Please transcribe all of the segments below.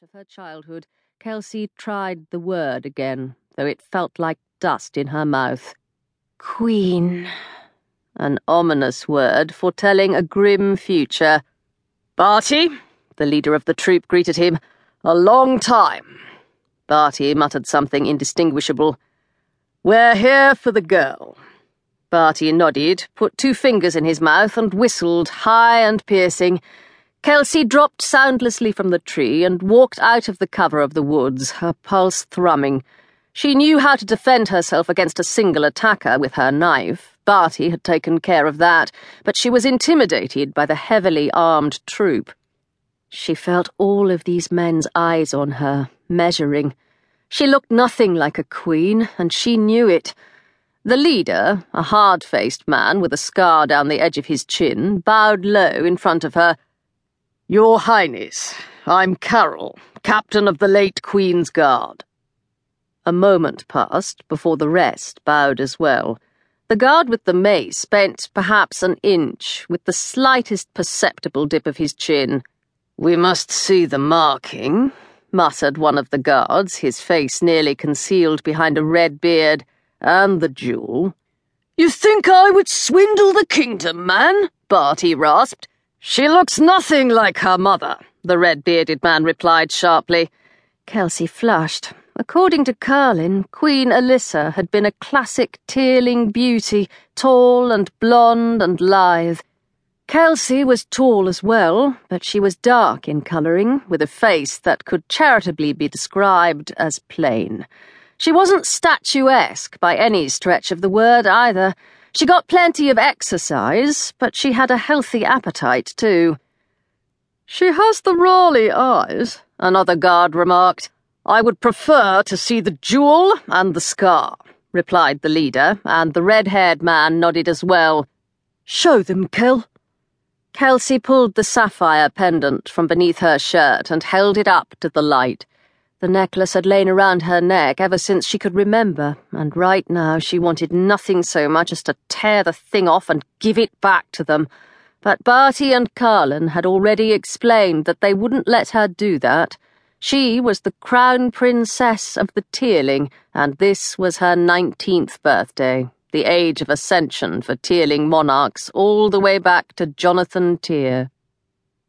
much of her childhood, Kelsea tried the word again, though it felt like dust in her mouth. Queen. An ominous word foretelling a grim future. Barty, the leader of the troop greeted him. A long time. Barty muttered something indistinguishable. We're here for the girl. Barty nodded, put two fingers in his mouth, and whistled, high and piercing. Kelsea dropped soundlessly from the tree and walked out of the cover of the woods, her pulse thrumming. She knew how to defend herself against a single attacker with her knife. Barty had taken care of that, but she was intimidated by the heavily armed troop. She felt all of these men's eyes on her, measuring. She looked nothing like a queen, and she knew it. The leader, a hard faced man with a scar down the edge of his chin, bowed low in front of her. Your Highness, I'm Carroll, captain of the late Queen's Guard. A moment passed before the rest bowed as well. The guard with the mace bent perhaps an inch, with the slightest perceptible dip of his chin. We must see the marking, muttered one of the guards, his face nearly concealed behind a red beard, and the jewel. You think I would swindle the kingdom, man? Barty rasped. She looks nothing like her mother, the red bearded man replied sharply. Kelsea flushed. According to Carlin, Queen Elyssa had been a classic tearling beauty, tall and blonde and lithe. Kelsea was tall as well, but she was dark in colouring, with a face that could charitably be described as plain. She wasn't statuesque by any stretch of the word either. She got plenty of exercise, but she had a healthy appetite, too. She has the Raleigh eyes, another guard remarked. I would prefer to see the jewel and the scar, replied the leader, and the red haired man nodded as well. Show them, Kel. Kelsea pulled the sapphire pendant from beneath her shirt and held it up to the light. The necklace had lain around her neck ever since she could remember, and right now she wanted nothing so much as to tear the thing off and give it back to them. But Barty and Carlin had already explained that they wouldn't let her do that. She was the crown princess of the Tearling, and this was her nineteenth birthday, the age of ascension for Tearling monarchs all the way back to Jonathan Tear.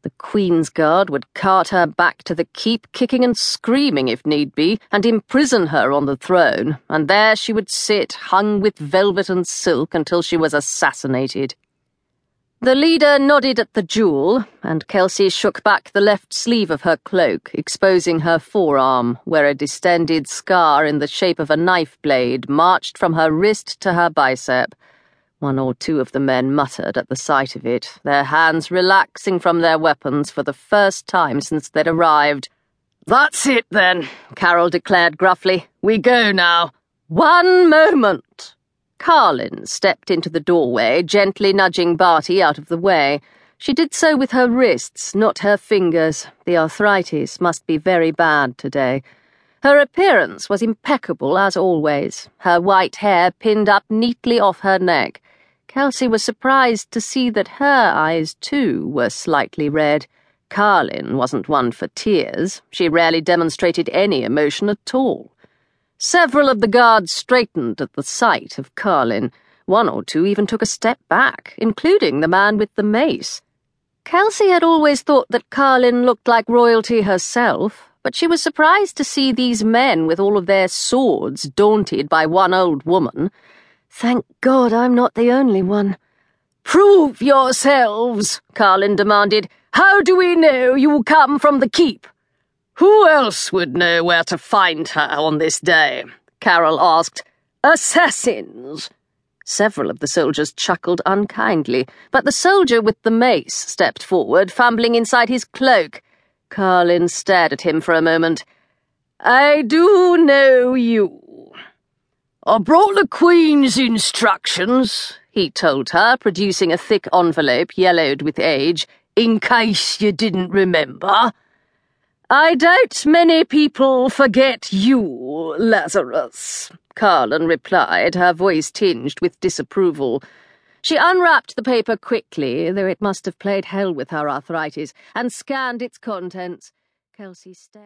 The Queen's Guard would cart her back to the keep, kicking and screaming if need be, and imprison her on the throne, and there she would sit, hung with velvet and silk, until she was assassinated. The leader nodded at the jewel, and Kelsea shook back the left sleeve of her cloak, exposing her forearm, where a distended scar in the shape of a knife blade marched from her wrist to her bicep. One or two of the men muttered at the sight of it, their hands relaxing from their weapons for the first time since they'd arrived. That's it, then, Carroll declared gruffly. We go now. One moment. Carlin stepped into the doorway, gently nudging Barty out of the way. She did so with her wrists, not her fingers. The arthritis must be very bad today. Her appearance was impeccable as always, her white hair pinned up neatly off her neck. Kelsea was surprised to see that her eyes, too, were slightly red. Carlin wasn't one for tears. She rarely demonstrated any emotion at all. Several of the guards straightened at the sight of Carlin. One or two even took a step back, including the man with the mace. Kelsea had always thought that Carlin looked like royalty herself, but she was surprised to see these men with all of their swords daunted by one old woman. Thank God I'm not the only one. Prove yourselves, Carlin demanded. How do we know you come from the keep? Who else would know where to find her on this day? Carroll asked. Assassins. Several of the soldiers chuckled unkindly, but the soldier with the mace stepped forward, fumbling inside his cloak. Carlin stared at him for a moment. I do know you. I brought the Queen's instructions, he told her, producing a thick envelope yellowed with age, in case you didn't remember. I doubt many people forget you, Lazarus, Carlin replied, her voice tinged with disapproval. She unwrapped the paper quickly, though it must have played hell with her arthritis, and scanned its contents. Kelsea stared.